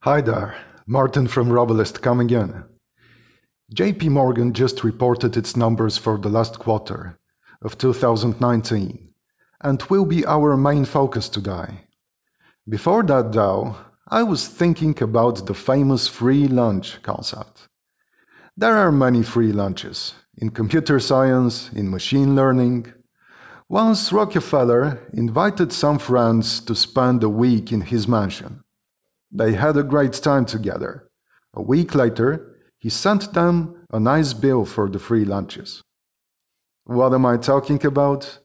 Hi there, Martin from Robalist coming in. JP Morgan just reported its numbers for the last quarter of 2019 and will be our main focus today. Before that, though, I was thinking about the famous free lunch concept. There are many free lunches in computer science, in machine learning. Once Rockefeller invited some friends to spend a week in his mansion. They had a great time together. A week later, he sent them a nice bill for the free lunches. What am I talking about?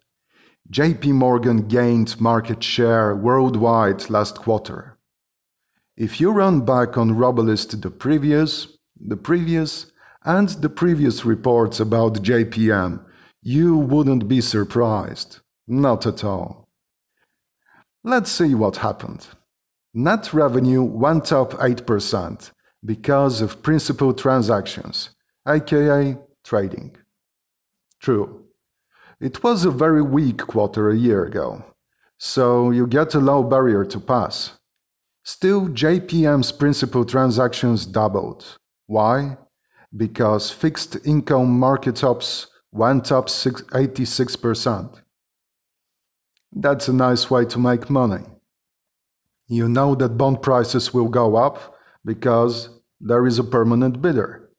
JP Morgan gained market share worldwide last quarter. If you run back on Robalist the previous, the previous, and the previous reports about JPM, you wouldn't be surprised. Not at all. Let's see what happened. Net revenue went up 8% because of principal transactions, aka trading. True. It was a very weak quarter a year ago, so you get a low barrier to pass. Still, JPM's principal transactions doubled. Why? Because fixed income market ops went up 86%. That's a nice way to make money. You know that bond prices will go up because there is a permanent bidder.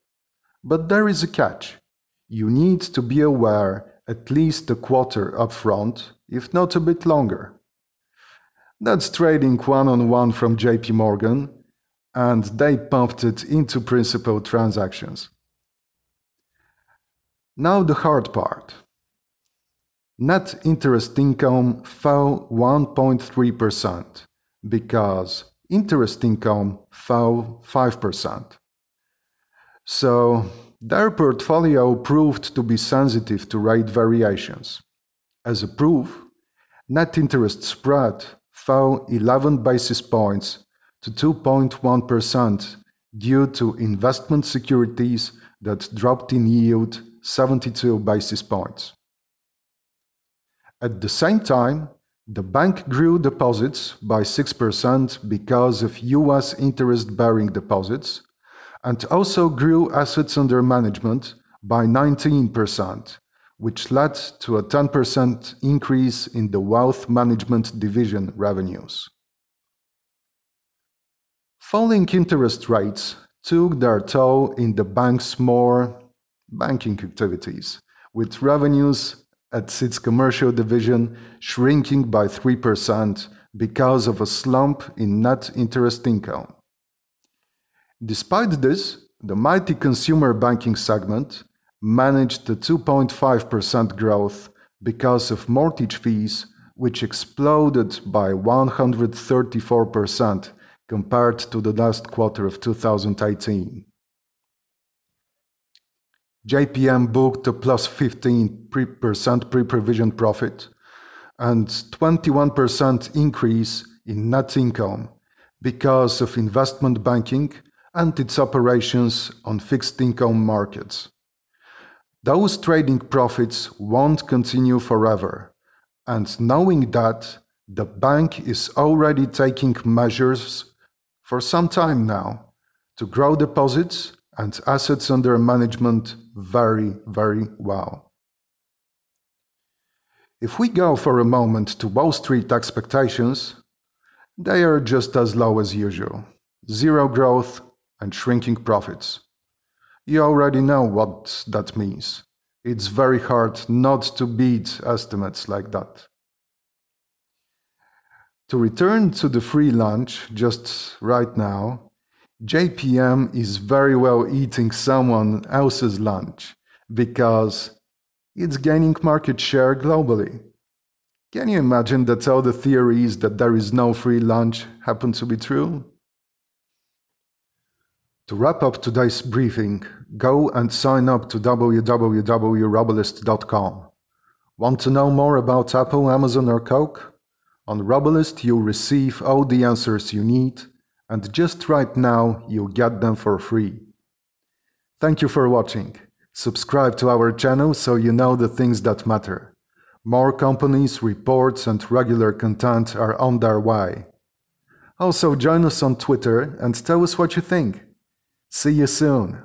But there is a catch. You need to be aware at least a quarter upfront, if not a bit longer. That's trading one on one from JP Morgan, and they pumped it into principal transactions. Now the hard part. Net interest income fell 1.3% because interest income fell 5%. So their portfolio proved to be sensitive to rate variations. As a proof, net interest spread fell 11 basis points to 2.1% due to investment securities that dropped in yield 72 basis points. At the same time, the bank grew deposits by 6% because of US interest bearing deposits and also grew assets under management by 19%, which led to a 10% increase in the wealth management division revenues. Falling interest rates took their toll in the bank's more banking activities, with revenues at its commercial division shrinking by 3% because of a slump in net interest income. Despite this, the mighty consumer banking segment managed a 2.5% growth because of mortgage fees, which exploded by 134% compared to the last quarter of 2018. JPM booked a plus 15% pre-provision profit and 21% increase in net income because of investment banking and its operations on fixed income markets. Those trading profits won't continue forever, and knowing that, the bank is already taking measures for some time now to grow deposits and assets under management very, very well. If we go for a moment to Wall Street expectations, they are just as low as usual. Zero growth and shrinking profits. You already know what that means. It's very hard not to beat estimates like that. To return to the free lunch just right now, JPM is very well eating someone else's lunch because it's gaining market share globally. Can you imagine that all the theories that there is no free lunch happen to be true? To wrap up today's briefing, go and sign up to www.robalist.com. Want to know more about Apple, Amazon, or Coke? On Robalist, you'll receive all the answers you need, and just right now, you'll get them for free. Thank you for watching. Subscribe to our channel so you know the things that matter. More companies, reports, and regular content are on their way. Also, join us on Twitter and tell us what you think. See you soon.